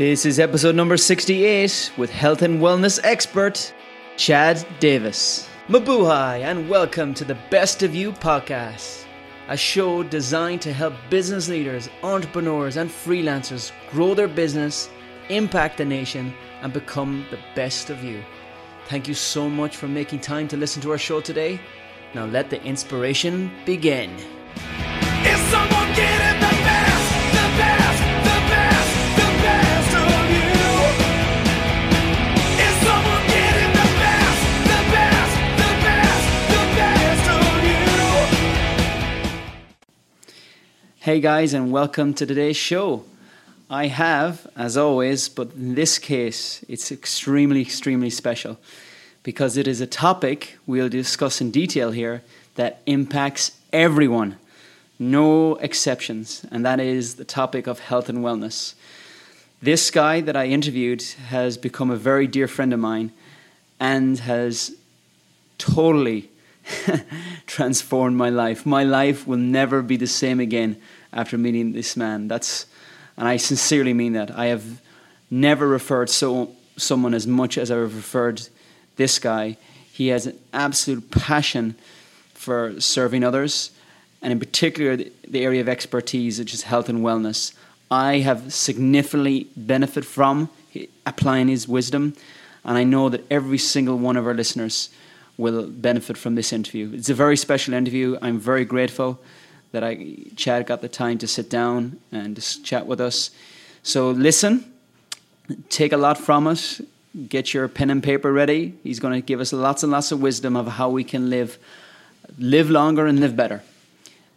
This is episode number 68 with health and wellness expert Chad Davis. Mabuhay and welcome to the Best of You podcast, a show designed to help business leaders, entrepreneurs, and freelancers grow their business, impact the nation, and become the best of you. Thank you so much for making time to listen to our show today. Now let the inspiration begin. Is someone getting Hey guys, and welcome to today's show. I have, as always, but in this case, it's extremely, extremely special because it is a topic we'll discuss in detail here that impacts everyone, no exceptions, and that is the topic of health and wellness. This guy that I interviewed has become a very dear friend of mine and has totally transformed my life. My life will never be the same again after meeting this man. That's, and I sincerely mean that. I have never referred so someone as much as I've referred this guy. He has an absolute passion for serving others, and in particular the, area of expertise, which is health and wellness. I have significantly benefit from applying his wisdom, and I know that every single one of our listeners will benefit from this interview. It's a very special interview. I'm very grateful that I Chad got the time to sit down and just chat with us. So listen, take a lot from us. Get your pen and paper ready. He's going to give us lots and lots of wisdom of how we can live, live longer and live better,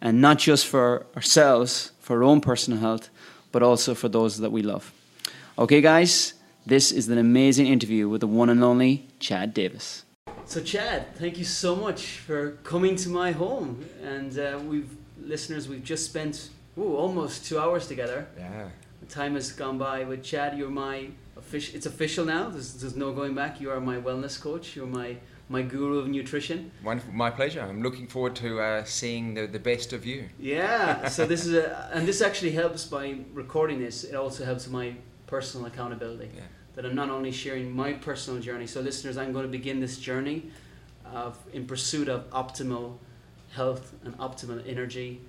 and not just for ourselves, for our own personal health, but also for those that we love. Okay, guys, this is an amazing interview with the one and only Chad Davis. So, Chad, thank you so much for coming to my home. And uh, we've listeners, we've just spent ooh, almost two hours together. Yeah. The time has gone by with Chad. You're my official. It's official now. There's, there's no going back. You are my wellness coach. You're my my guru of nutrition. Wonderful. My pleasure. I'm looking forward to uh, seeing the, the best of you. Yeah. So this is a, and this actually helps by recording this. It also helps my personal accountability. Yeah. That I'm not only sharing my personal journey. So listeners, I'm going to begin this journey of in pursuit of optimal health and optimal energy.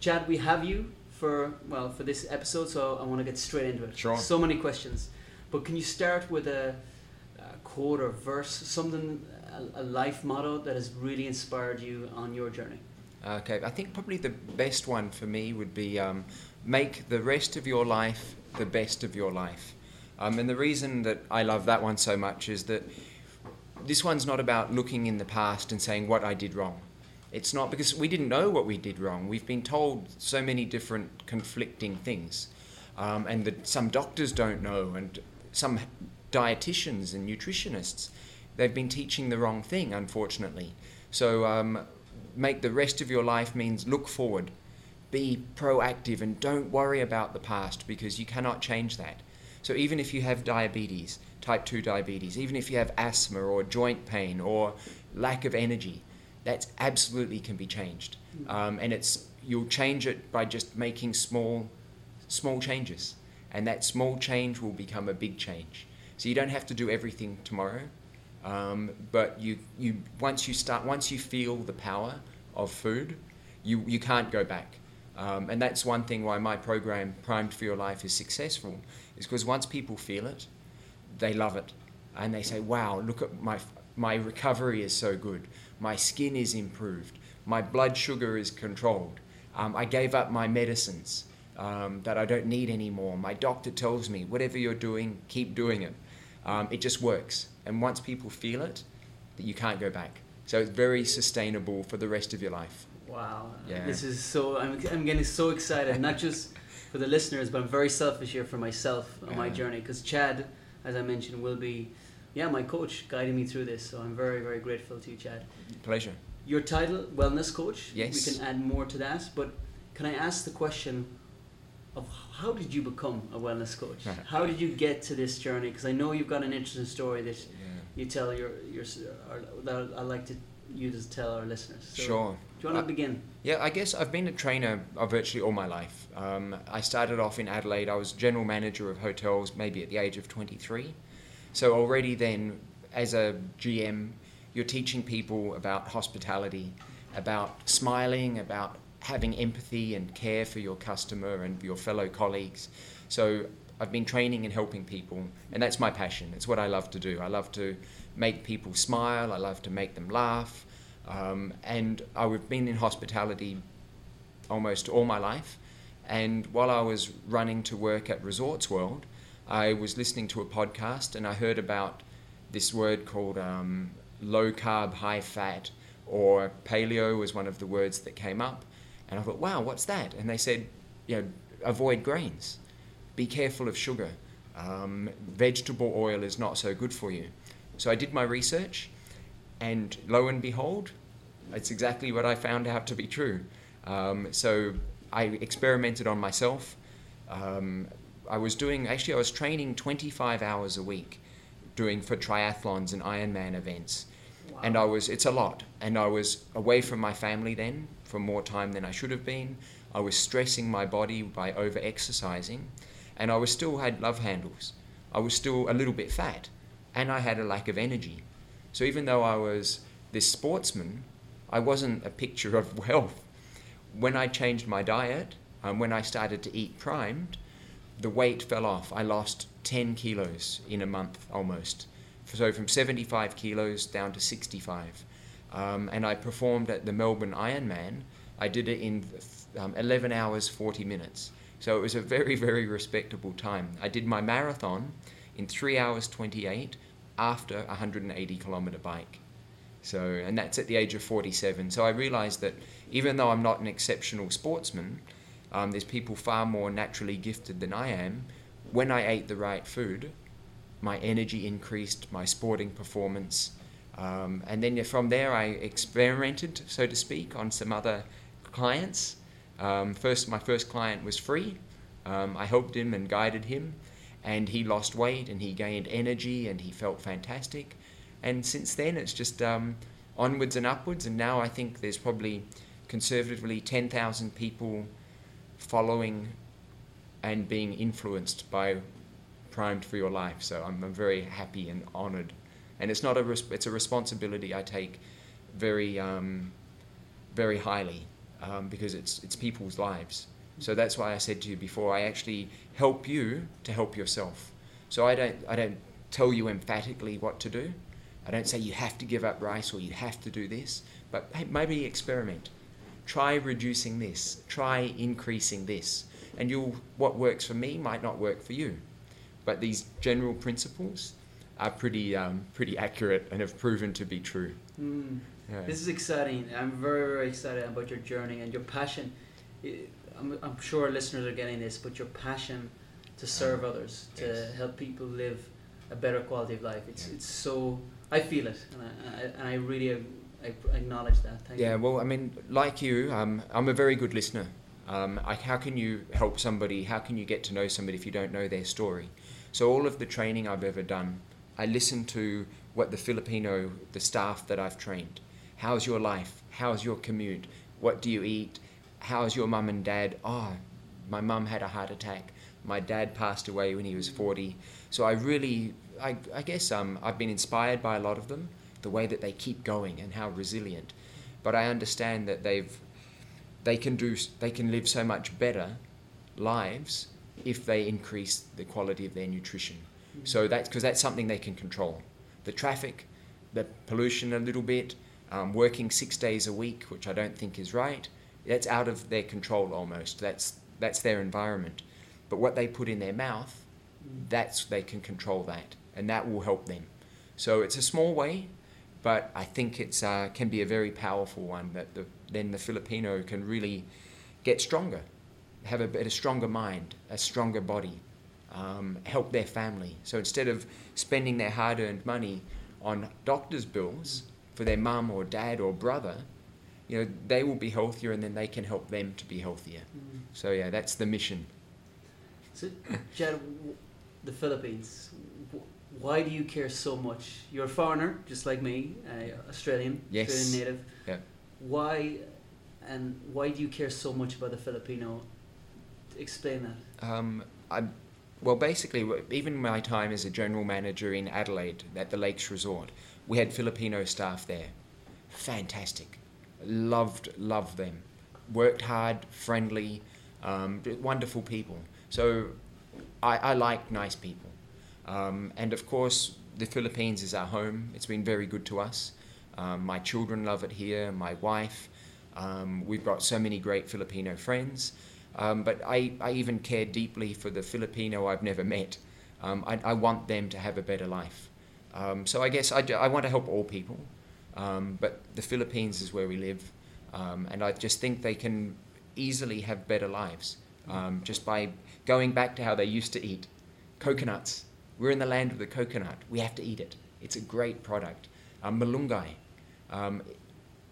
Chad, we have you for well for this episode, so I want to get straight into it. Sure. So many questions, but can you start with a, a quote or verse, something, a, a life motto that has really inspired you on your journey? Okay. I think probably the best one for me would be um, make the rest of your life the best of your life. Um, and the reason that I love that one so much is that this one's not about looking in the past and saying what I did wrong. It's not because we didn't know what we did wrong. We've been told so many different conflicting things, um, and that some doctors don't know, and some dietitians and nutritionists, they've been teaching the wrong thing, unfortunately. So, um, make the rest of your life means look forward, be proactive, and don't worry about the past because you cannot change that. So, even if you have diabetes, type 2 diabetes, even if you have asthma or joint pain or lack of energy, that absolutely can be changed. Um, and it's you'll change it by just making small, small changes, and that small change will become a big change. So you don't have to do everything tomorrow, um, but you you once you start once you feel the power of food, you you can't go back. Um, and that's one thing why my program Primed for Your Life is successful, is because once people feel it, they love it, and they say, "Wow, look at my my recovery is so good. My skin is improved. My blood sugar is controlled. Um, I gave up my medicines um, that I don't need anymore. My doctor tells me, whatever you're doing, keep doing it. Um, it just works. And once people feel it, that you can't go back. So it's very sustainable for the rest of your life. Wow. Yeah. This is so, I'm, I'm getting so excited, not just for the listeners, but I'm very selfish here for myself on my journey. Because Chad, as I mentioned, will be, yeah, my coach guiding me through this. So I'm very, very grateful to you, Chad. Pleasure. Your title, wellness coach. Yes. We can add more to that, but can I ask the question of how did you become a wellness coach? How did you get to this journey? Because I know you've got an interesting story that Yeah. you tell your your that I'd like to you to tell our listeners. So, Sure. Do you want Uh, to begin? Yeah, I guess I've been a trainer uh, virtually all my life. Um, I started off in Adelaide. I was general manager of hotels maybe at the age of 23. So already then, as a GM, you're teaching people about hospitality, about smiling, about having empathy and care for your customer and your fellow colleagues. So I've been training and helping people, and that's my passion. It's what I love to do. I love to make people smile. I love to make them laugh. Um, and I've been in hospitality almost all my life. And while I was running to work at Resorts World, I was listening to a podcast and I heard about this word called um, low carb, high fat, or paleo was one of the words that came up. And I thought, wow, what's that? And they said, you know, avoid grains, be careful of sugar. Um, vegetable oil is not so good for you. So I did my research, and lo and behold, it's exactly what I found out to be true. Um, so I experimented on myself. Um, I was doing, actually, I was training 25 hours a week doing for triathlons and Ironman events. And I was, it's a lot. And I was away from my family then for more time than I should have been. I was stressing my body by over exercising. And I was still had love handles. I was still a little bit fat. And I had a lack of energy. So even though I was this sportsman, I wasn't a picture of health. When I changed my diet, um, when I started to eat primed, the weight fell off. I lost 10 kilos in a month almost. So from 75 kilos down to 65. Um, and I performed at the Melbourne Ironman. I did it in um, 11 hours 40 minutes. So it was a very, very respectable time. I did my marathon in 3 hours 28 after a 180 kilometer bike. So, and that's at the age of 47. So I realized that even though I'm not an exceptional sportsman, um, there's people far more naturally gifted than I am. When I ate the right food, my energy increased, my sporting performance. Um, and then from there, I experimented, so to speak, on some other clients. Um, first, my first client was free. Um, I helped him and guided him, and he lost weight and he gained energy and he felt fantastic. And since then, it's just um, onwards and upwards. And now I think there's probably conservatively 10,000 people following and being influenced by Primed for Your Life. So I'm, I'm very happy and honoured. And it's not a res- it's a responsibility I take very um, very highly um, because it's it's people's lives. So that's why I said to you before I actually help you to help yourself. So I don't I don't tell you emphatically what to do. I don't say you have to give up rice or you have to do this, but hey, maybe experiment. Try reducing this. Try increasing this, and you'll what works for me might not work for you. But these general principles are pretty um, pretty accurate and have proven to be true. Mm. Yeah. This is exciting. I'm very, very excited about your journey and your passion. I'm, I'm sure listeners are getting this, but your passion to serve others, to Yes. help people live a better quality of life. It's Yeah. it's so I feel it, and I, I, and I really I, acknowledge that. Thank Yeah, you. well, I mean, like you, um, I'm a very good listener. Um, I, how can you help somebody? How can you get to know somebody if you don't know their story? So all of the training I've ever done, I listen to what the Filipino, the staff that I've trained. How's your life? How's your commute? What do you eat? How's your mum and dad? Oh, my mum had a heart attack. My dad passed away when he was 40. So I really, I, I guess um, I've been inspired by a lot of them, the way that they keep going and how resilient. But I understand that they've, they can do, they can live so much better lives if they increase the quality of their nutrition. So that's because that's something they can control. The traffic, the pollution a little bit, um, working six days a week, which I don't think is right. That's out of their control almost. That's that's their environment. But what they put in their mouth, that's they can control that, and that will help them. So it's a small way, but I think it's uh, can be a very powerful one. That the, then the Filipino can really get stronger, have a, a stronger mind, a stronger body, um, help their family. So instead of spending their hard-earned money on doctor's bills for their mum or dad or brother, you know, they will be healthier, and then they can help them to be healthier. Mm. So yeah, that's the mission. So, Chad, the Philippines. Why do you care so much? You're a foreigner, just like me, uh, Australian, Yes. Australian native. Yeah. Why and why do you care so much about the Filipino? Explain that. Um, I, well, basically, even my time as a general manager in Adelaide at the Lakes Resort, we had Filipino staff there. Fantastic. Loved, loved them. Worked hard, friendly, um, wonderful people. So I, I like nice people. Um, and of course, the Philippines is our home. It's been very good to us. Um, my children love it here, my wife. Um, we've got so many great Filipino friends. Um, but I, I even care deeply for the Filipino I've never met. Um, I, I want them to have a better life. Um, so I guess I, do, I want to help all people. But the Philippines is where we live. And I just think they can easily have better lives just by going back to how they used to eat. Coconuts. We're in the land of the coconut. We have to eat it. It's a great product. Um, malunggay. Um,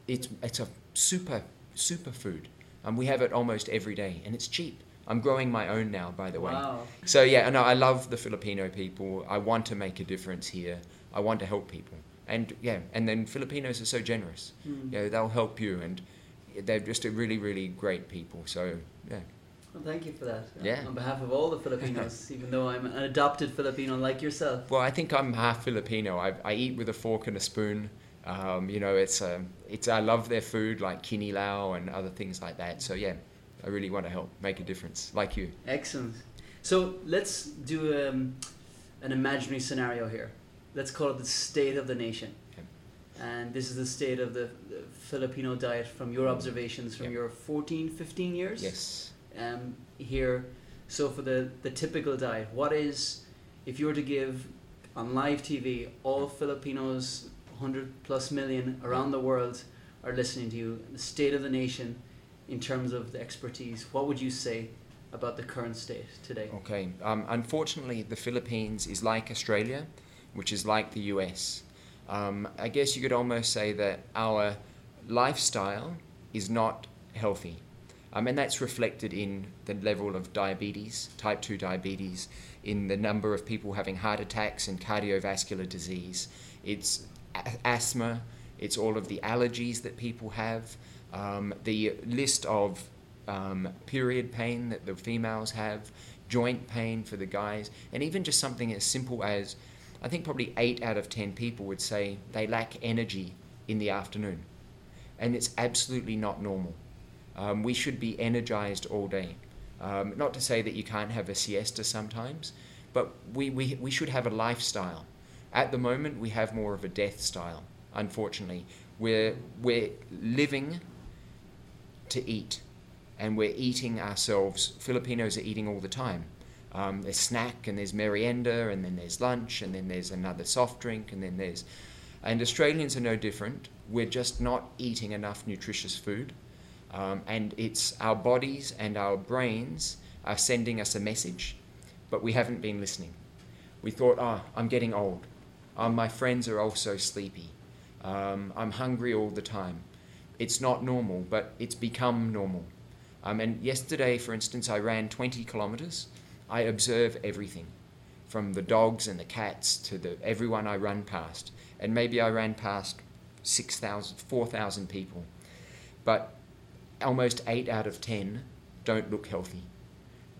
it's, it's a super, super food. Um, we have it almost every day, and it's cheap. I'm growing my own now, by the way. Wow. So yeah, no, I love the Filipino people. I want to make a difference here. I want to help people, and yeah, and then Filipinos are so generous. Mm. You know, they'll help you, and they're just a really, really great people. So yeah, Well, thank you for that. Yeah. On behalf of all the Filipinos, even though I'm an adopted Filipino like yourself. well, I think I'm half Filipino. I, I eat with a fork and a spoon. Um, you know, it's um, it's I love their food like kinilaw and other things like that. So yeah, I really want to help make a difference, like you. Excellent. So let's do um, an imaginary scenario here. Let's call it the state of the nation. Okay. And this is the state of the, the Filipino diet from your observations from Yeah. your 14, 15 years Yes. Um, here. So for the, the typical diet, what is, if you were to give on live TV, all Filipinos, 100 plus million around the world are listening to you, the state of the nation in terms of the expertise, what would you say about the current state today? Okay. Um, unfortunately, the Philippines is like Australia, which is like the US. Um, I guess you could almost say that our lifestyle is not healthy. Um, and that's reflected in the level of diabetes, type 2 diabetes, in the number of people having heart attacks and cardiovascular disease. It's a- asthma, it's all of the allergies that people have, um, the list of um, period pain that the females have, joint pain for the guys, and even just something as simple as I think probably 8 out of 10 people would say they lack energy in the afternoon. And it's absolutely not normal. Um, we should be energized all day. Um, not to say that you can't have a siesta sometimes, but we, we, we should have a lifestyle. At the moment, we have more of a death style, unfortunately. We're, we're living to eat, and we're eating ourselves. Filipinos are eating all the time. Um, there's snack, and there's merienda, and then there's lunch, and then there's another soft drink, and then there's. And Australians are no different. We're just not eating enough nutritious food. Um, and it's our bodies and our brains are sending us a message, but we haven't been listening. We thought, oh, I'm getting old. Um, my friends are also sleepy. Um, I'm hungry all the time. It's not normal, but it's become normal. Um, and yesterday, for instance, I ran 20 kilometers. I observe everything, from the dogs and the cats to the everyone I run past. And maybe I ran past 6,000, 4,000 people. But almost 8 out of 10 don't look healthy.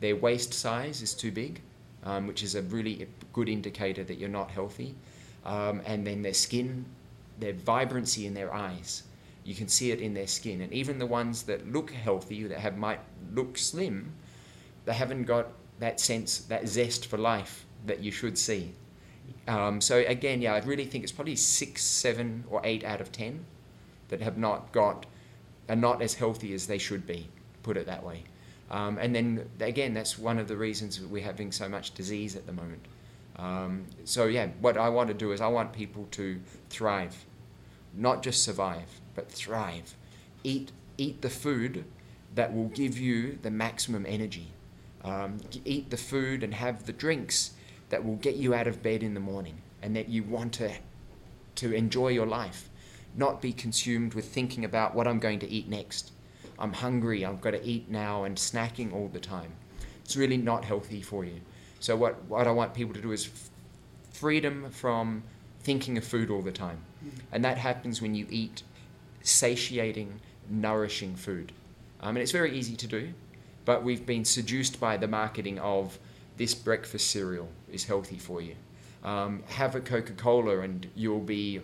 Their waist size is too big, um, which is a really good indicator that you're not healthy. Um, and then their skin, their vibrancy in their eyes. You can see it in their skin. And even the ones that look healthy, that have might look slim, they haven't got that sense, that zest for life that you should see. Um, so again, yeah, I really think it's probably six, seven, or eight out of ten that have not got, are not as healthy as they should be. Put it that way. Um, and then again, that's one of the reasons we're having so much disease at the moment. Um, so yeah, what I want to do is I want people to thrive, not just survive, but thrive. Eat eat the food that will give you the maximum energy. Um, eat the food and have the drinks that will get you out of bed in the morning and that you want to to enjoy your life, not be consumed with thinking about what I'm going to eat next. I'm hungry, I've got to eat now, and snacking all the time. It's really not healthy for you. So, what, what I want people to do is f- freedom from thinking of food all the time. And that happens when you eat satiating, nourishing food. Um, and it's very easy to do, but we've been seduced by the marketing of this breakfast cereal is healthy for you. Um, have a Coca Cola and you'll be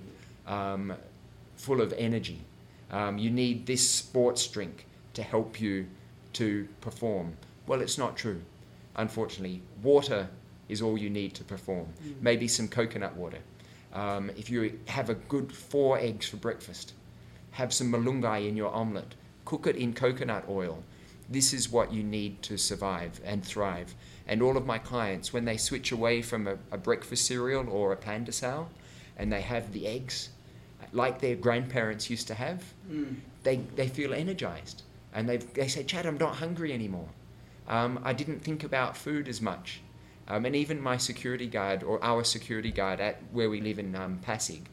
um, full of energy. Um, you need this sports drink to help you to perform. Well, it's not true. Unfortunately, water is all you need to perform. Maybe some coconut water. Um, if you have a good four eggs for breakfast, have some malunggay in your omelette, cook it in coconut oil. This is what you need to survive and thrive. And all of my clients, when they switch away from a, a breakfast cereal or a pan de sal, and they have the eggs, like their grandparents used to have, Mm. they, they feel energized. And they they say, Chad, I'm not hungry anymore. Um, I didn't think about food as much. Um, and even my security guard, or our security guard at where we live in um, Pasig,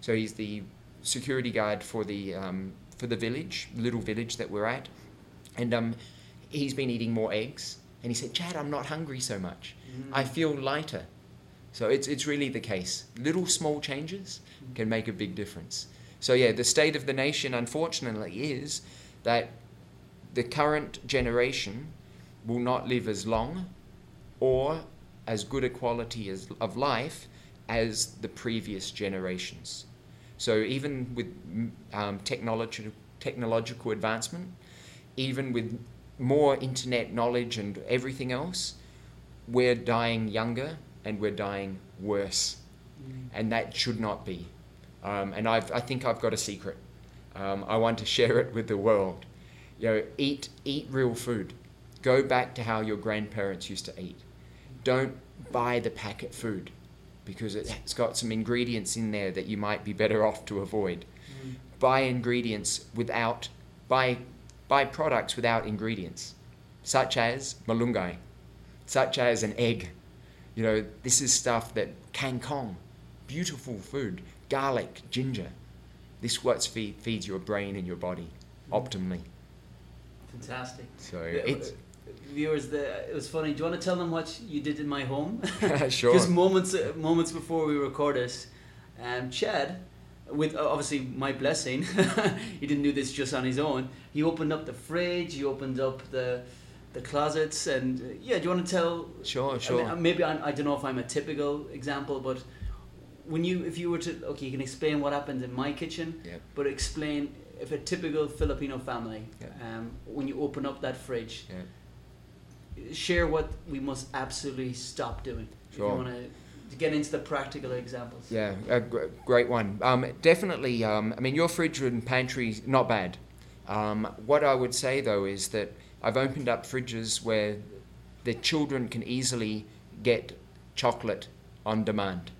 so he's the security guard for the um, for the village, little village that we're at, and um, he's been eating more eggs. And he said, Chad, I'm not hungry so much. I feel lighter. So it's it's really the case. Little small changes can make a big difference. So yeah, the state of the nation, unfortunately, is that the current generation will not live as long or as good a quality as, of life as the previous generations. So even with um, technology, technological advancement, even with more internet knowledge and everything else, we're dying younger and we're dying worse. And that should not be. Um, and I've, I think I've got a secret. Um, I want to share it with the world. You know, eat, eat real food. Go back to how your grandparents used to eat. Don't buy the packet food because it's got some ingredients in there that you might be better off to avoid. Buy ingredients without, buy, buy products without ingredients, such as malunggay, such as an egg. You know, this is stuff that kangkong, beautiful food, garlic, ginger. This what feed, feeds your brain and your body optimally. Fantastic. So it's uh, viewers, the, it was funny. Do you want to tell them what you did in my home? sure. Just moments uh, moments before we record this, um, Chad, with uh, obviously my blessing, he didn't do this just on his own. He opened up the fridge. He opened up the the closets, and uh, yeah. Do you want to tell? Sure, I mean, sure. uh, maybe I'm, I don't know if I'm a typical example, but when you if you were to okay, you can explain what happened in my kitchen, Yep. but explain if a typical Filipino family, Yeah. um, when you open up that fridge, Yeah. share what we must absolutely stop doing. If you Sure. want to get into the practical examples. Yeah, a great one. Um, definitely. Um, I mean, your fridge and pantry not bad. Um, what I would say though is that I've opened up fridges where the children can easily get chocolate on demand,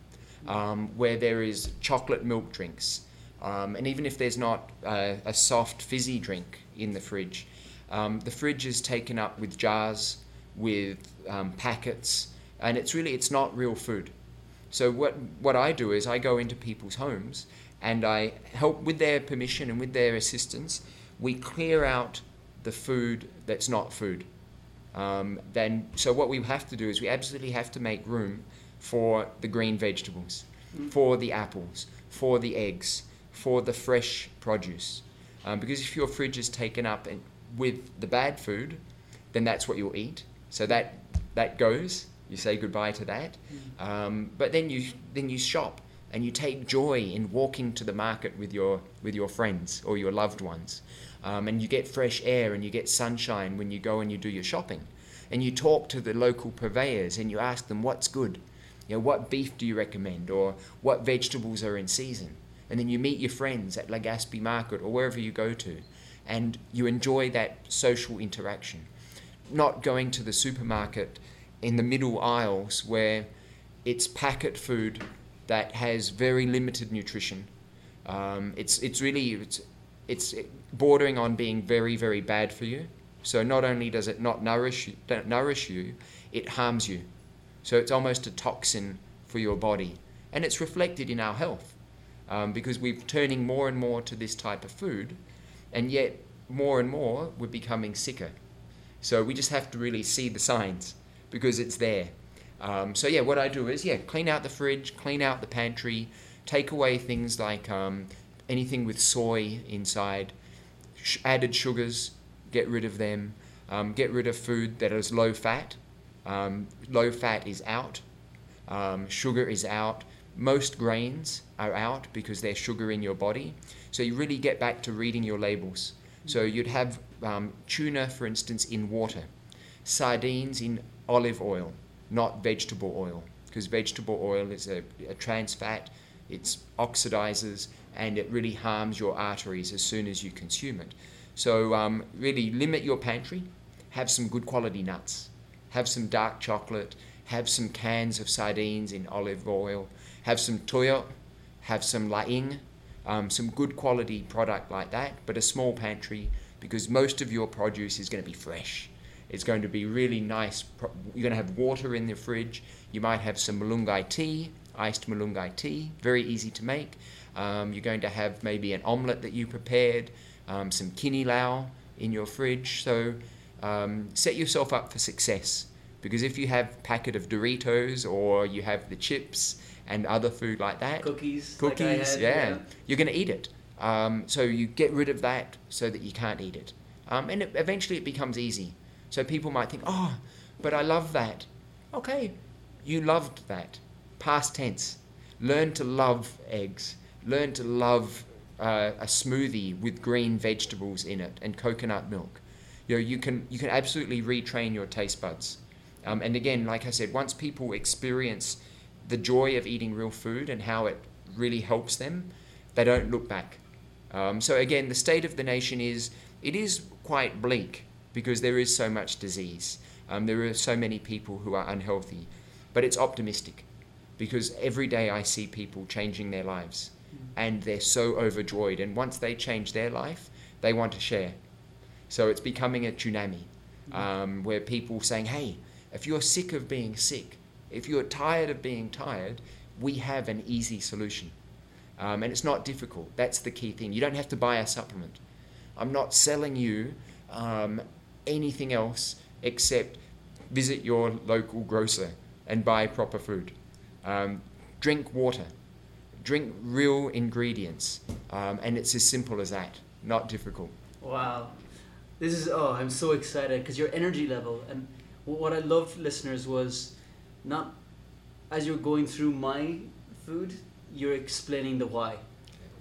um, where there is chocolate milk drinks, um, and even if there's not uh, a soft fizzy drink in the fridge, um, the fridge is taken up with jars, with um, packets, and it's really it's not real food. So what what I do is I go into people's homes and I help with their permission and with their assistance. We clear out the food that's not food. Um, then so what we have to do is we absolutely have to make room for the green vegetables, for the apples, for the eggs, for the fresh produce. Um, because if your fridge is taken up and with the bad food, then that's what you'll eat. So that that goes. You say goodbye to that. Um, but then you then you shop and you take joy in walking to the market with your with your friends or your loved ones, um, and you get fresh air and you get sunshine when you go and you do your shopping, and you talk to the local purveyors and you ask them what's good, you know what beef do you recommend? Or what vegetables are in season, and then you meet your friends at Legazpi Market or wherever you go to, and you enjoy that social interaction, not going to the supermarket in the middle aisles where it's packet food that has very limited nutrition. Um, it's it's really it's it's bordering on being very very bad for you. So not only does it not nourish you, nourish you, it harms you. So it's almost a toxin for your body, and it's reflected in our health um, because we're turning more and more to this type of food, and yet more and more we're becoming sicker. So we just have to really see the signs because it's there. Um, so yeah, what I do is yeah, clean out the fridge, clean out the pantry, take away things like um, anything with soy inside, sh- added sugars, get rid of them. Um, get rid of food that is low fat. Um, low fat is out. Um, sugar is out. Most grains are out because they're sugar in your body. So you really get back to reading your labels. So you'd have um, tuna, for instance, in water, sardines in olive oil, not vegetable oil, because vegetable oil is a, a trans fat, it oxidizes, and it really harms your arteries as soon as you consume it. So um, really limit your pantry, have some good quality nuts, have some dark chocolate, have some cans of sardines in olive oil, have some toyo, have some laing, um, some good quality product like that, but a small pantry because most of your produce is going to be fresh. It's going to be really nice. You're going to have water in the fridge. You might have some malunggay tea, iced malunggay tea, very easy to make. Um, you're going to have maybe an omelette that you prepared, um, some kinilaw in your fridge. So um, set yourself up for success because if you have packet of Doritos or you have the chips and other food like that, Cookies. like cookies, had, yeah, you're going to eat it. Um, so you get rid of that so that you can't eat it. Um, and it, eventually it becomes easy. So people might think, oh, but I love that. Okay, you loved that. Past tense. Learn to love eggs. Learn to love uh, a smoothie with green vegetables in it and coconut milk. You know, you can you can absolutely retrain your taste buds. Um, and again, like I said, once people experience the joy of eating real food and how it really helps them, they don't look back. Um, so again, the state of the nation is it is quite bleak because there is so much disease. Um, there are so many people who are unhealthy, but it's optimistic because every day I see people changing their lives, and they're so overjoyed. And once they change their life, they want to share. So it's becoming a tsunami um, where people saying, "Hey, if you're sick of being sick, if you're tired of being tired, we have an easy solution." Um, and it's not difficult. That's the key thing. You don't have to buy a supplement. I'm not selling you um, anything else except visit your local grocer and buy proper food. Um, drink water. Drink real ingredients. Um, and it's as simple as that. Not difficult. Wow. This is, oh, I'm so excited because your energy level. And what I loved, listeners, was not as you're going through my food, you're explaining the why.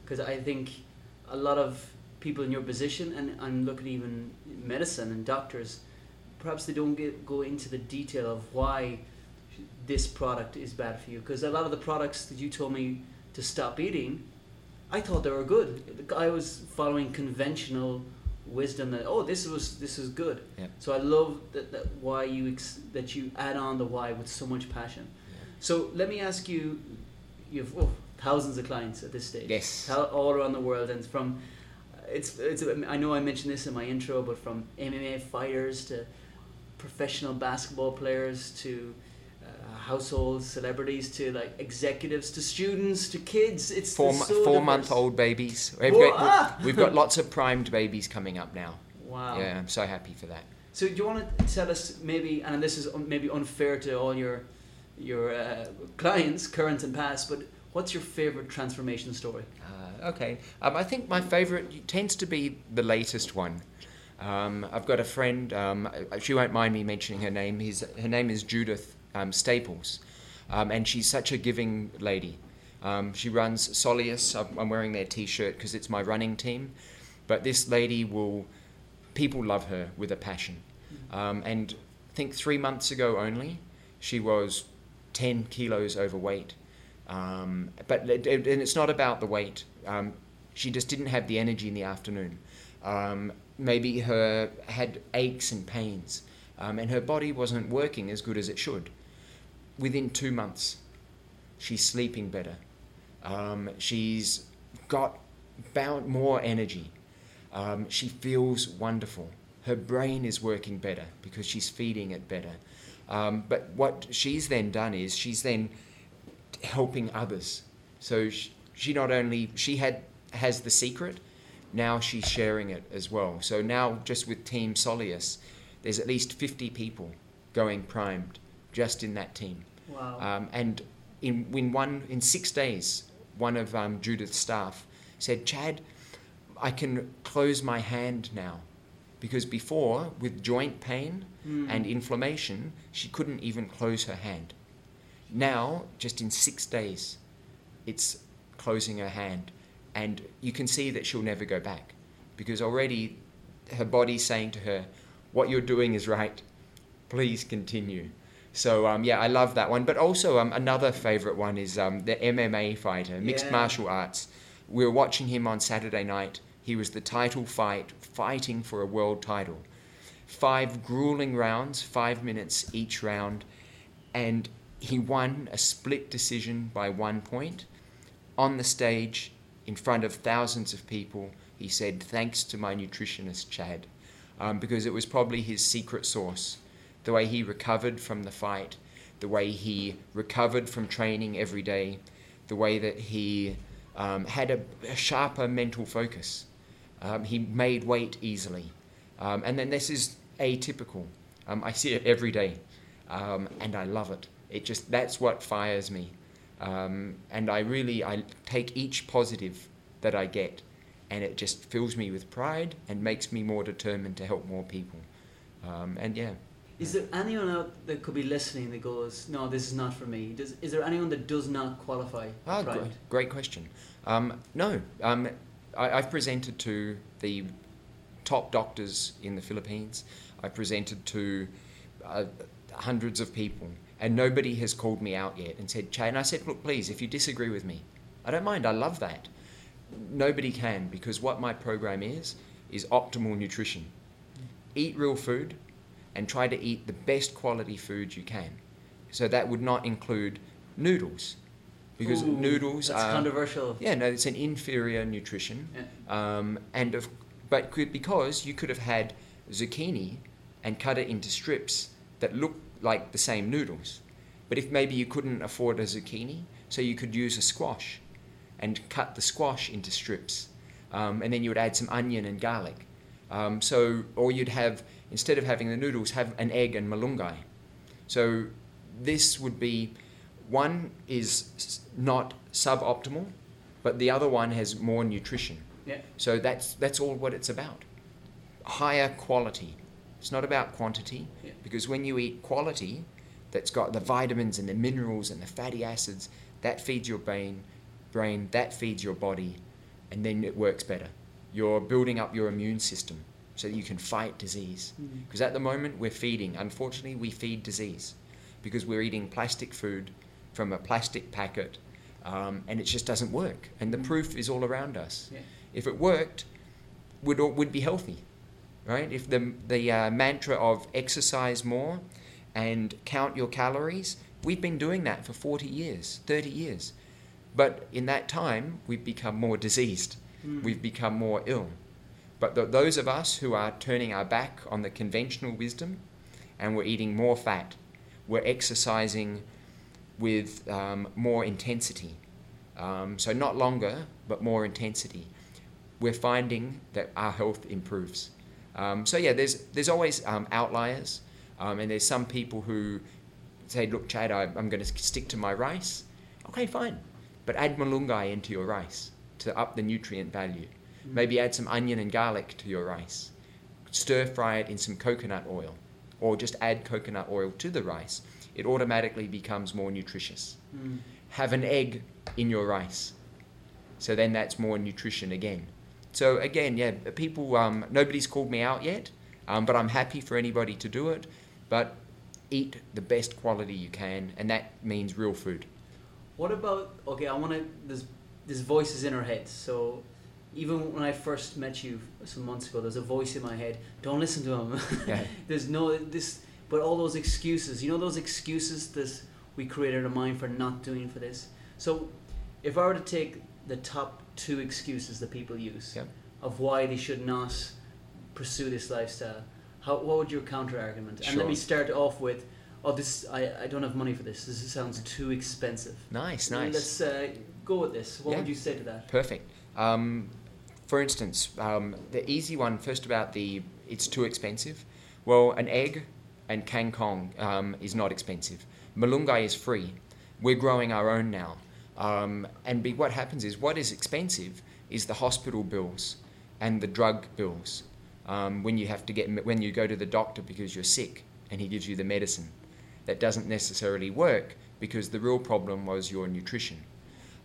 Because I think a lot of people in your position, and I'm looking even medicine and doctors, perhaps they don't get, go into the detail of why this product is bad for you. Because a lot of the products that you told me to stop eating, I thought they were good. I was following conventional wisdom that oh this was this is good. Yeah. So I love that, that why you ex- that you add on the why with so much passion. So let me ask you, you've oh, thousands of clients at this stage. Yes. All around the world, and from it's it's. I know I mentioned this in my intro, but from MMA fighters to professional basketball players to household celebrities to like executives to students to kids. It's Four, so four month old babies. We've got, ah! we've got lots of primed babies coming up now. Wow. Yeah, I'm so happy for that. So do you want to tell us maybe, and this is maybe unfair to all your your uh, clients, current and past, but what's your favorite transformation story? Uh, okay. Um, I think my favourite tends to be the latest one. Um, I've got a friend, um, she won't mind me mentioning her name. His, her name is Judith um, Staples, um, and she's such a giving lady. Um, she runs Solius. I'm, wearing their t shirt because it's my running team. But this lady will, people love her with a passion. Um, and I think three months ago only, she was 10 kilos overweight. Um, but it, and it's not about the weight. Um, she just didn't have the energy in the afternoon. Um, maybe her had aches and pains, and her body wasn't working as good as it should. Within two months, she's sleeping better. Um, she's got about more energy. Um, she feels wonderful. Her brain is working better because she's feeding it better. Um, but what she's then done is she's then helping others. So she, she not only she had has the secret, now she's sharing it as well. So now just with Team Solius, there's at least 50 people going primed just in that team. Wow. Um, and in, in one in six days, one of um, Judith's staff said, "Chad, I can close my hand now. Because before, with joint pain and inflammation, she couldn't even close her hand. Now, just in six days, it's closing her hand. And you can see that she'll never go back. Because already her body's saying to her, What you're doing is right. Please continue. So, um, yeah, I love that one. But also, um, another favorite one is um, the MMA fighter, mixed Yeah. martial arts. We were watching him on Saturday night. He was the title fight, fighting for a world title. Five grueling rounds, five minutes each round, and he won a split decision by one point. On the stage, in front of thousands of people, he said, Thanks to my nutritionist, Chad, um, because it was probably his secret sauce. The way he recovered from the fight, the way he recovered from training every day, the way that he um, had a, a sharper mental focus. Um, he made weight easily. Um, and then this is atypical. Um, I see it every day, um, and I love it. It just that's what fires me, um, and I really I take each positive that I get, and it just fills me with pride and makes me more determined to help more people. And yeah, Is there anyone out that could be listening that goes, no, this is not for me? Does, is there anyone that does not qualify? Ah, right? great, great question. Um, no, um, I, I've presented to the top doctors in the Philippines. I've presented to uh, hundreds of people, and nobody has called me out yet and said, Chad. And I said, look, please, if you disagree with me, I don't mind. I love that. Nobody can because what my program is is optimal nutrition. Eat real food, and try to eat the best quality food you can. So that would not include noodles, because Ooh, noodles That's are controversial. yeah, no, it's an inferior nutrition, Yeah. um, and of, but could, because you could have had zucchini and cut it into strips that look like the same noodles, but if maybe you couldn't afford a zucchini, so you could use a squash, and cut the squash into strips, um, and then you would add some onion and garlic. Um, so, or you'd have instead of having the noodles, have an egg and malunggay. So, this would be one is not suboptimal, but the other one has more nutrition. Yeah. So that's that's all what it's about. Higher quality. It's not about quantity Yeah. because when you eat quality, that's got the vitamins and the minerals and the fatty acids, that feeds your brain, brain that feeds your body, and then it works better. You're building up your immune system so that you can fight disease. Because at the moment we're feeding, unfortunately, we feed disease because we're eating plastic food from a plastic packet, um, and it just doesn't work. And the Mhm. proof is all around us. Yeah. If it worked, we'd all, we'd be healthy, right? If the the uh, mantra of exercise more and count your calories, we've been doing that for 40 years, 30 years. But in that time, we've become more diseased. Mm. We've become more ill. But th- those of us who are turning our back on the conventional wisdom and we're eating more fat, we're exercising with um, more intensity. Um, so, not longer, but more intensity. We're finding that our health improves. Um, so, yeah, there's, there's always um, outliers, um, and there's some people who say, Look, Chad, I, I'm going to stick to my rice. Okay, fine. But add malunggay into your rice to up the nutrient value. Maybe add some onion and garlic to your rice. Stir fry it in some coconut oil, or just add coconut oil to the rice. It automatically becomes more nutritious. Mm. Have an egg in your rice. So then that's more nutrition again. So again, yeah, people, um, nobody's called me out yet, um, but I'm happy for anybody to do it. But eat the best quality you can, and that means real food. What about okay? I want to. There's there's voices in our heads. So even when I first met you some months ago, there's a voice in my head. Don't listen to him. Yeah. there's no this, but all those excuses. You know those excuses that we create in our mind for not doing for this. So if I were to take the top two excuses that people use of why they should not pursue this lifestyle, how what would your counter argument? Sure. And let me start off with. Oh, this I, I don't have money for this. This sounds too expensive. Nice, nice. Let's uh, go with this. What Yeah. would you say to that? Perfect. Um, for instance, um, the easy one first about the it's too expensive. Well, an egg and kangkong um, is not expensive. Malunggay is free. We're growing our own now. Um, and what happens is what is expensive is the hospital bills and the drug bills. Um, when you have to get when you go to the doctor because you're sick and he gives you the medicine, that doesn't necessarily work because the real problem was your nutrition.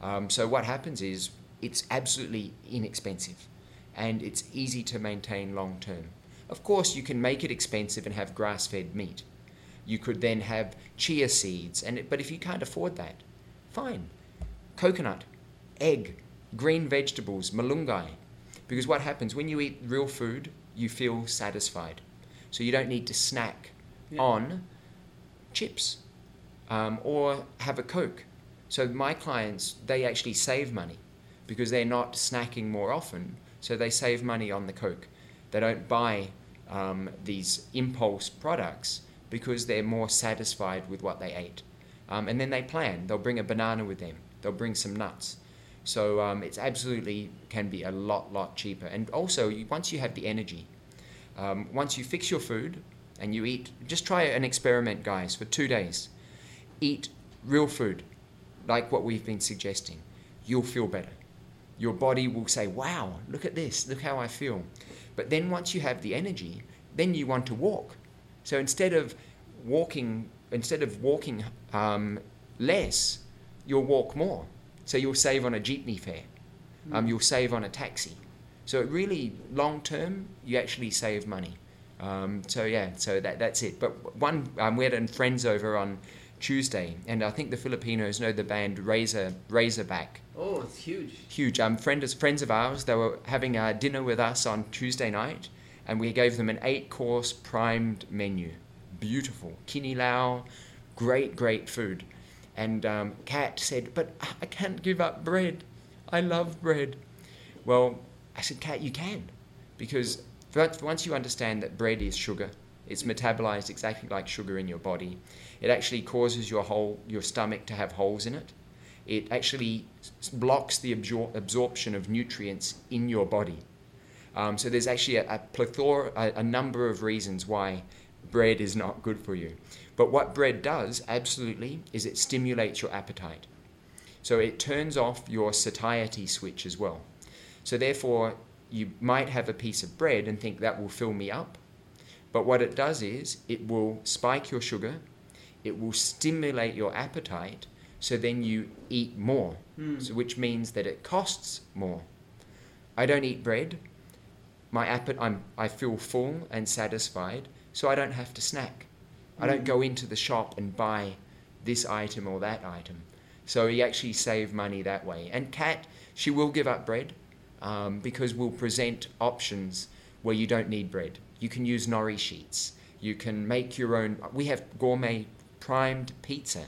Um, so what happens is it's absolutely inexpensive and it's easy to maintain long term. Of course, you can make it expensive and have grass-fed meat. You could then have chia seeds, and it, but if you can't afford that, fine. Coconut, egg, green vegetables, malunggay. Because what happens when you eat real food, you feel satisfied. So you don't need to snack Yeah. on chips um, or have a Coke. So my clients, they actually save money because they're not snacking more often. So they save money on the Coke. They don't buy um, these impulse products because they're more satisfied with what they ate. Um, and then they plan. They'll bring a banana with them. They'll bring some nuts. So um, it's absolutely can be a lot, lot cheaper. And also, you, once you have the energy, um, once you fix your food and you eat, just try an experiment, guys, for two days. Eat real food, like what we've been suggesting. You'll feel better. Your body will say, wow, look at this, look how I feel. But then once you have the energy, then you want to walk. So instead of walking, instead of walking um, less, you'll walk more. So you'll save on a jeepney fare. Um, you'll save on a taxi. So it really, long term, you actually save money. Um, so yeah, so that, that's it. But one, um, we had friends over on Tuesday, and I think the Filipinos know the band Razor Razorback. Oh, it's huge. Huge. Um, friends friends of ours. They were having uh, dinner with us on Tuesday night, and we gave them an eight-course primed menu. Beautiful, kinilaw, great, great food. And um, Kat said, "But I can't give up bread. I love bread." Well, I said, Kat, you can, because once you understand that bread is sugar, it's metabolized exactly like sugar in your body. It actually causes your whole your stomach to have holes in it. It actually blocks the absor- absorption of nutrients in your body. Um, so there's actually a, a plethora, a, a number of reasons why bread is not good for you. But what bread does, absolutely, is it stimulates your appetite. So it turns off your satiety switch as well. So therefore, you might have a piece of bread and think that will fill me up. But what it does is it will spike your sugar, it will stimulate your appetite, so then you eat more, Hmm. so which means that it costs more. I don't eat bread. My appet- I'm, I feel full and satisfied, so I don't have to snack. I don't go into the shop and buy this item or that item. So you actually save money that way. And Cat, she will give up bread um, because we'll present options where you don't need bread. You can use nori sheets. You can make your own. We have gourmet primed pizza,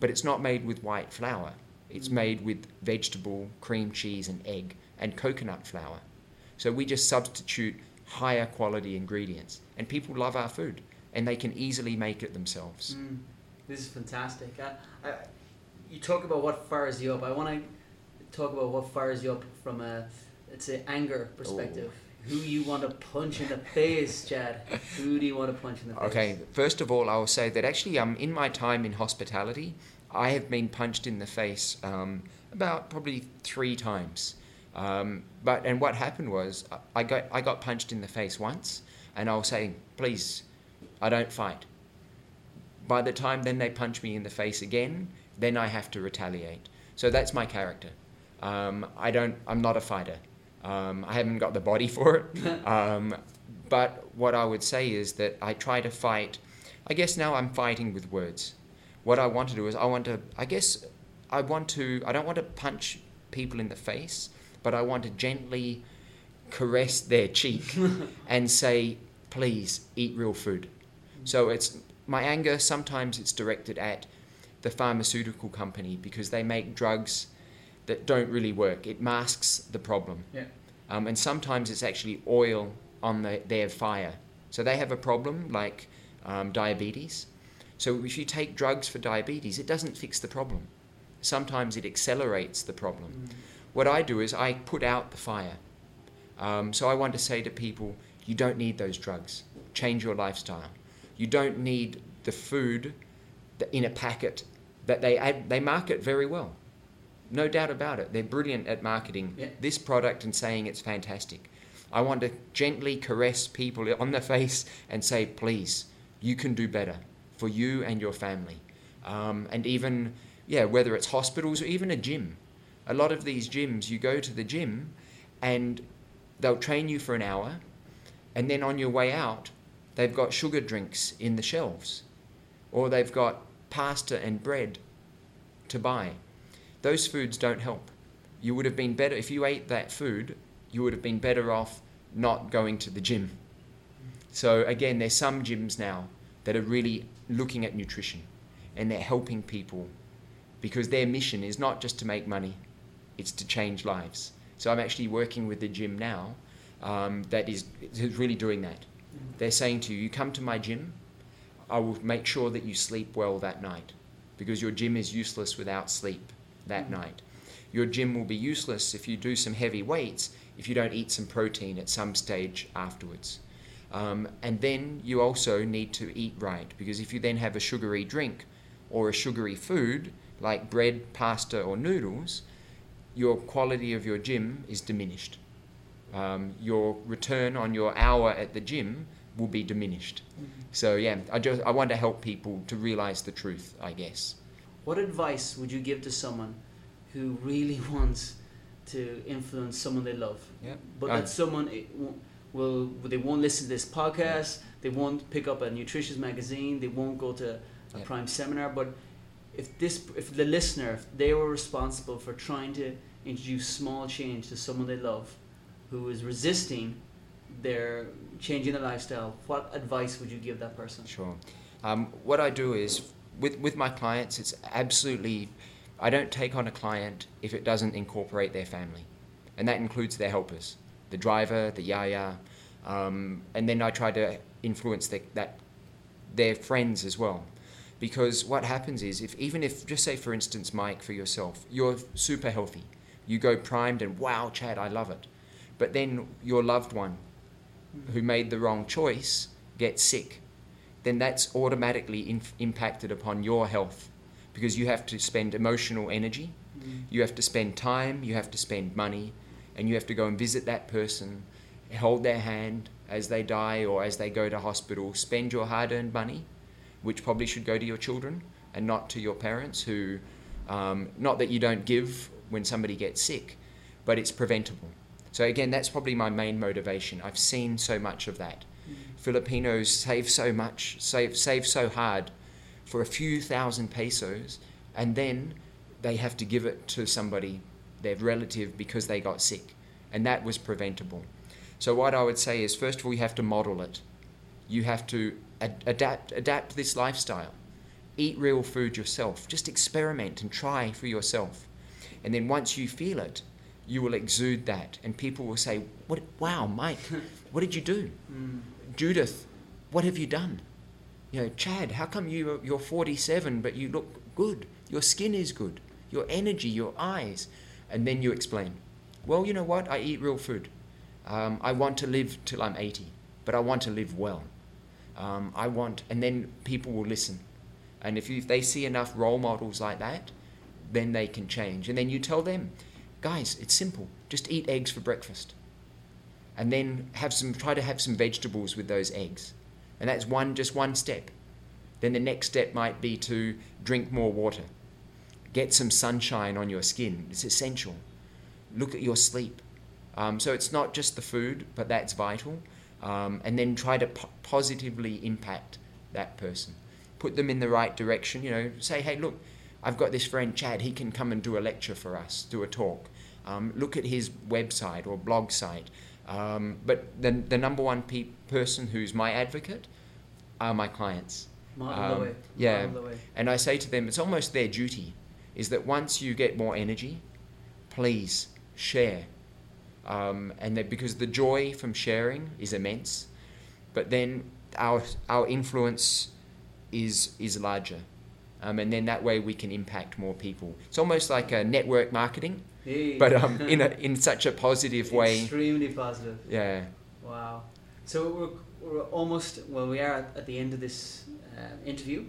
but it's not made with white flour. It's made with vegetable, cream cheese, and egg, and coconut flour. So we just substitute higher quality ingredients, and people love our food, and they can easily make it themselves. Mm, this is fantastic. I, I, you talk about what fires you up. I want to talk about what fires you up from a, it's an anger perspective. Who you want to punch in the face, Chad? Who do you want to punch in the face? Okay, first of all, I will say that actually, um, in my time in hospitality, I have been punched in the face um, about probably three times. Um, but and what happened was I- got I got punched in the face once, and I was saying, please, I don't fight. By the time then they punch me in the face again, then I have to retaliate. So that's my character. Um, I don't. I'm not a fighter. Um, I haven't got the body for it. Um, but what I would say is that I try to fight. I guess now I'm fighting with words. What I want to do is I want to. I guess I want to. I don't want to punch people in the face, but I want to gently caress their cheek and say, "Please eat real food." So it's my anger. Sometimes it's directed at the pharmaceutical company because they make drugs that don't really work. It masks the problem. Yeah. Um, and sometimes it's actually oil on the, their fire. So they have a problem like um, diabetes. So if you take drugs for diabetes, it doesn't fix the problem. Sometimes it accelerates the problem. What I do is I put out the fire. Um, so I want to say to people, you don't need those drugs. Change your lifestyle. You don't need the food in a packet that they ad, they market very well. No doubt about it. They're brilliant at marketing Yeah. this product and saying it's fantastic. I want to gently caress people on the face and say, please, you can do better for you and your family. Um, and even, yeah, whether it's hospitals or even a gym. A lot of these gyms, you go to the gym and they'll train you for an hour, and then on your way out, they've got sugar drinks in the shelves, or they've got pasta and bread to buy. Those foods don't help. You would have been better if you ate that food, you would have been better off not going to the gym. So, again, there's some gyms now that are really looking at nutrition and they're helping people because their mission is not just to make money, it's to change lives. So, I'm actually working with the gym now um, that is, is really doing that. They're saying to you, you come to my gym, I will make sure that you sleep well that night because your gym is useless without sleep that night. Your gym will be useless if you do some heavy weights if you don't eat some protein at some stage afterwards. Um, and then you also need to eat right because if you then have a sugary drink or a sugary food like bread, pasta, or noodles, your quality of your gym is diminished. Um, your return on your hour at the gym will be diminished. So yeah, I just I want to help people to realize the truth, I guess. What advice would you give to someone who really wants to influence someone they love, Yeah. but Uh, that someone won't- they won't listen to this podcast, they won't pick up a nutritious magazine, they won't go to a Yeah. prime seminar. But if this, if the listener, if they were responsible for trying to introduce small change to someone they love, who is resisting their changing their lifestyle, what advice would you give that person? Sure. Um, what I do is with with my clients, it's absolutely. I don't take on a client if it doesn't incorporate their family, and that includes their helpers, the driver, the yaya, um, and then I try to influence the, that their friends as well. Because what happens is, if even if just say for instance, Mike, for yourself, you're super healthy, you go primed and wow, Chad, I love it, but then your loved one, who made the wrong choice, gets sick, then that's automatically impacted upon your health, because you have to spend emotional energy, you have to spend time, you have to spend money, and you have to go and visit that person, hold their hand as they die or as they go to hospital, spend your hard earned money, which probably should go to your children and not to your parents, who, um, not that you don't give when somebody gets sick, but it's preventable. So, again, that's probably my main motivation. I've seen so much of that. Filipinos save so much, save, save so hard for a few thousand pesos, and then they have to give it to somebody, their relative, because they got sick. And that was preventable. So, what I would say is first of all, you have to model it. You have to ad- adapt, adapt this lifestyle. Eat real food yourself. Just experiment and try for yourself. And then once you feel it, you will exude that, and people will say, "What? Wow, Mike, what did you do?" Hmm. Judith, what have you done? You know, Chad, how come you you're 47 but you look good? Your skin is good. Your energy, your eyes, and then you explain. Well, you know what? I eat real food. Um, I want to live till I'm 80, but I want to live well. Um, I want, and then people will listen. And if, you, if they see enough role models like that, then they can change. And then you tell them, guys, it's simple. Just eat eggs for breakfast and then have some try to have some vegetables with those eggs. And that's one just one step. Then the next step might be to drink more water. Get some sunshine on your skin. It's essential. Look at your sleep. Um, so it's not just the food but that's vital. Um, and then try to po- positively impact that person. Put them in the right direction you know. Say hey look i've got this friend chad. He can come and do a lecture for us do a talk. Um, look at his website or blog site um, but the, the number one pe- person who's my advocate are my clients. Um, yeah. And I say to them, it's almost their duty, is that once you get more energy, please share. Um, and that because the joy from sharing is immense, but then our, our influence is, is larger. Um, and then that way we can impact more people. It's almost like a network marketing, Hey. but um, in, a, in such a positive way. Extremely positive. Yeah. Wow. So we're, we're almost, well, we are at, at the end of this uh, interview.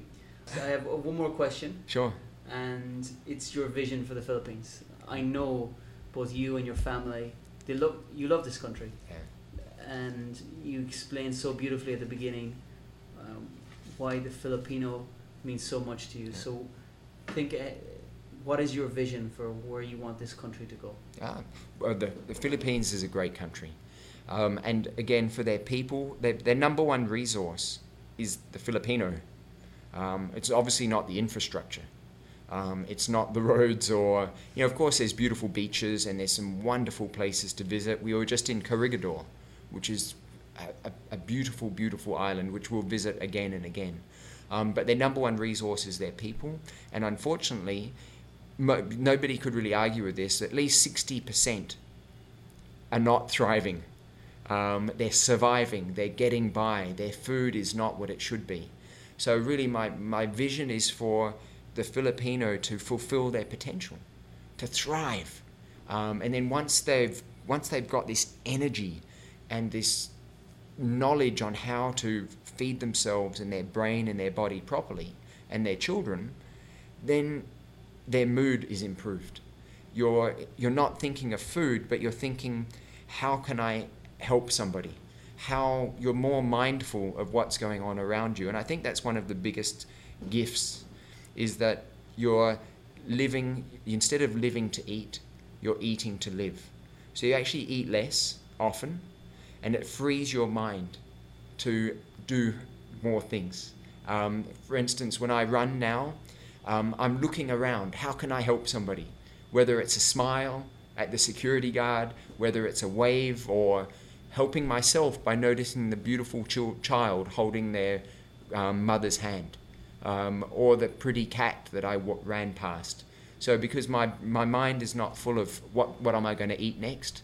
So I have one more question, Sure. and it's your vision for the Philippines. I know both you and your family, they love, you love this country. Yeah. and you explained so beautifully at the beginning um, why the Filipino means so much to you. Yeah. So, think, uh, what is your vision for where you want this country to go? Ah, well, the, the Philippines is a great country. Um, and again, for their people, their, their number one resource is the Filipino. Um, it's obviously not the infrastructure. Um, it's not the roads or, you know, of course, there's beautiful beaches and there's some wonderful places to visit. We were just in Corregidor, which is a, a, beautiful, beautiful island which we'll visit again and again. Um, but their number one resource is their people. And unfortunately, mo- nobody could really argue with this. At least 60% are not thriving. Um, they're surviving, they're getting by, their food is not what it should be. So, really, my, my vision is for the Filipino to fulfill their potential, to thrive. Um, and then once they've, once they've got this energy and this knowledge on how to feed themselves and their brain and their body properly and their children, then their mood is improved. You're, you're not thinking of food, but you're thinking, how can I help somebody? How you're more mindful of what's going on around you. And I think that's one of the biggest gifts is that you're living, instead of living to eat, you're eating to live. So you actually eat less often, and it frees your mind to do more things. Um, for instance, when I run now, um, I'm looking around. How can I help somebody? Whether it's a smile at the security guard, whether it's a wave, or helping myself by noticing the beautiful chil- child holding their um, mother's hand, um, or the pretty cat that I w- ran past. So, because my, my mind is not full of what, what am I going to eat next,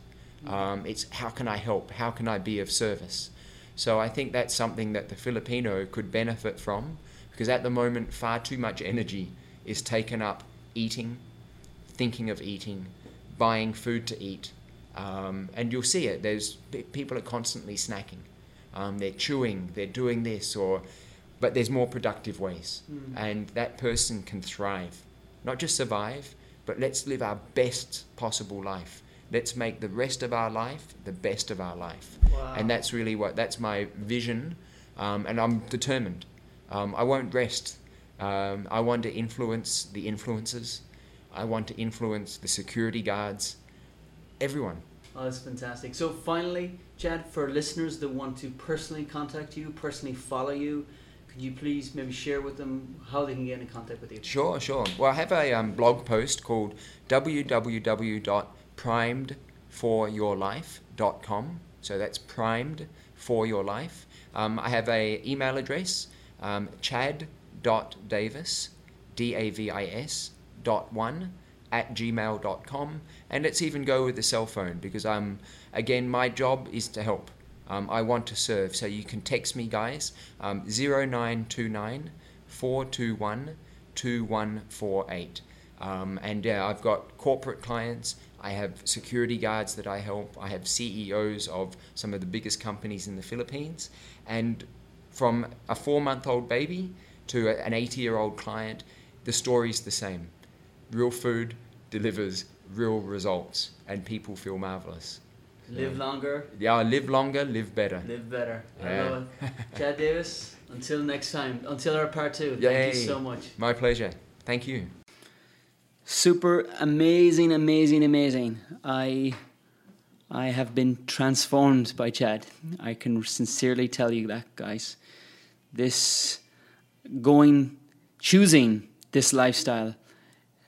um, it's how can I help? How can I be of service? So I think that's something that the Filipino could benefit from because at the moment far too much energy is taken up eating, thinking of eating, buying food to eat. Um, and you'll see it. There's people are constantly snacking. Um, they're chewing. They're doing this, or but there's more productive ways, Mm. and that person can thrive, not just survive, but let's live our best possible life. Let's make the rest of our life the best of our life Wow. and that's really what that's my vision um, and i'm determined um, i won't rest. Um, i want to influence the influencers. I want to influence the security guards. Everyone. Oh, that's fantastic. So, finally, Chad, for listeners that want to personally contact you, personally follow you, could you please maybe share with them how they can get in contact with you? sure sure. Well i have a um, blog post called www.primedforyourlife.com so that's primed for your life. Um, i have a email address um, chad.davis d-a-v-i-s dot one at gmail.com and let's even go with the cell phone because um, again my job is to help. Um, i want to serve. So you can text me guys. Um, 0929 421 2148 um, and yeah i've got corporate clients. I have security guards that i help. I have ceos of some of the biggest companies in the philippines. And from a four month old baby to a- an 80 year old client the story's the same real food delivers real results and people feel marvelous Live longer, yeah live longer live better live better. Yeah. Chad Davis, until next time, until our part two, thank Yay. you so much. my pleasure thank you Super amazing, amazing, amazing. I I have been transformed by Chad. I can sincerely tell you that, guys. This going choosing this lifestyle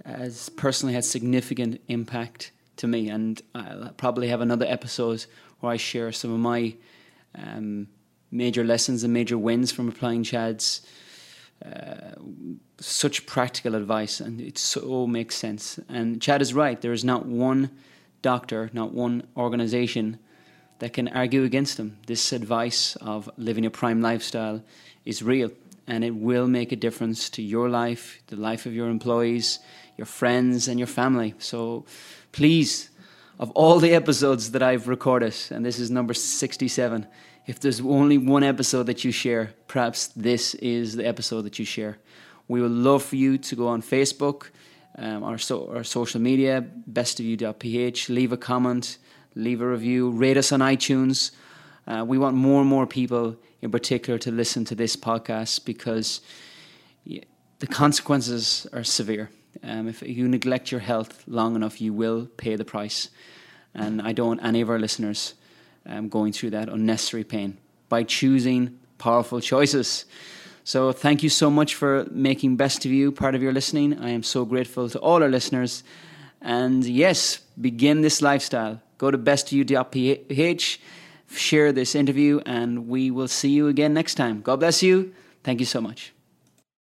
has personally had significant impact to me and I'll probably have another episode where I share some of my um, major lessons and major wins from applying Chad's uh, such practical advice and it so makes sense. And Chad is right. There is not one doctor, not one organization that can argue against them. This advice of living a prime lifestyle is real and it will make a difference to your life, the life of your employees, your friends, and your family. So please, of all the episodes that I've recorded, and this is number 67, if there's only one episode that you share, perhaps this is the episode that you share. We would love for you to go on Facebook, um, our, so, our social media, bestofyou.ph, leave a comment, leave a review, rate us on iTunes. Uh, we want more and more people, in particular, to listen to this podcast because the consequences are severe. Um, if you neglect your health long enough, you will pay the price. And I don't want any of our listeners um, going through that unnecessary pain by choosing powerful choices. So, thank you so much for making Best of You part of your listening. I am so grateful to all our listeners. And yes, begin this lifestyle. Go to bestofyou.ph, share this interview, and we will see you again next time. God bless you. Thank you so much.